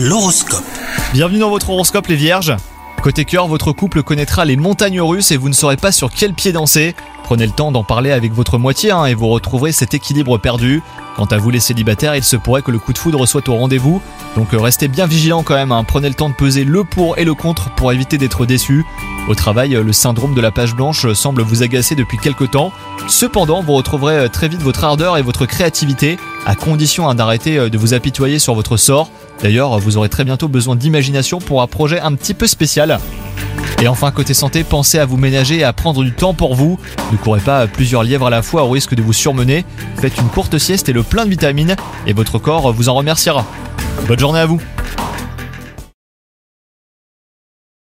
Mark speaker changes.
Speaker 1: L'horoscope.
Speaker 2: Bienvenue dans votre horoscope les vierges. Côté cœur, votre couple connaîtra les montagnes russes et vous ne saurez pas sur quel pied danser. Prenez le temps d'en parler avec votre moitié hein, et vous retrouverez cet équilibre perdu. Quant à vous les célibataires, il se pourrait que le coup de foudre soit au rendez-vous. Donc euh, restez bien vigilants quand même, hein. prenez le temps de peser le pour et le contre pour éviter d'être déçu. Au travail, euh, le syndrome de la page blanche euh, semble vous agacer depuis quelques temps. Cependant, vous retrouverez très vite votre ardeur et votre créativité, à condition hein, d'arrêter de vous apitoyer sur votre sort. D'ailleurs, vous aurez très bientôt besoin d'imagination pour un projet un petit peu spécial. Et enfin, côté santé, pensez à vous ménager et à prendre du temps pour vous. Ne courez pas plusieurs lièvres à la fois au risque de vous surmener. Faites une courte sieste et le plein de vitamines, et votre corps vous en remerciera. Bonne journée à vous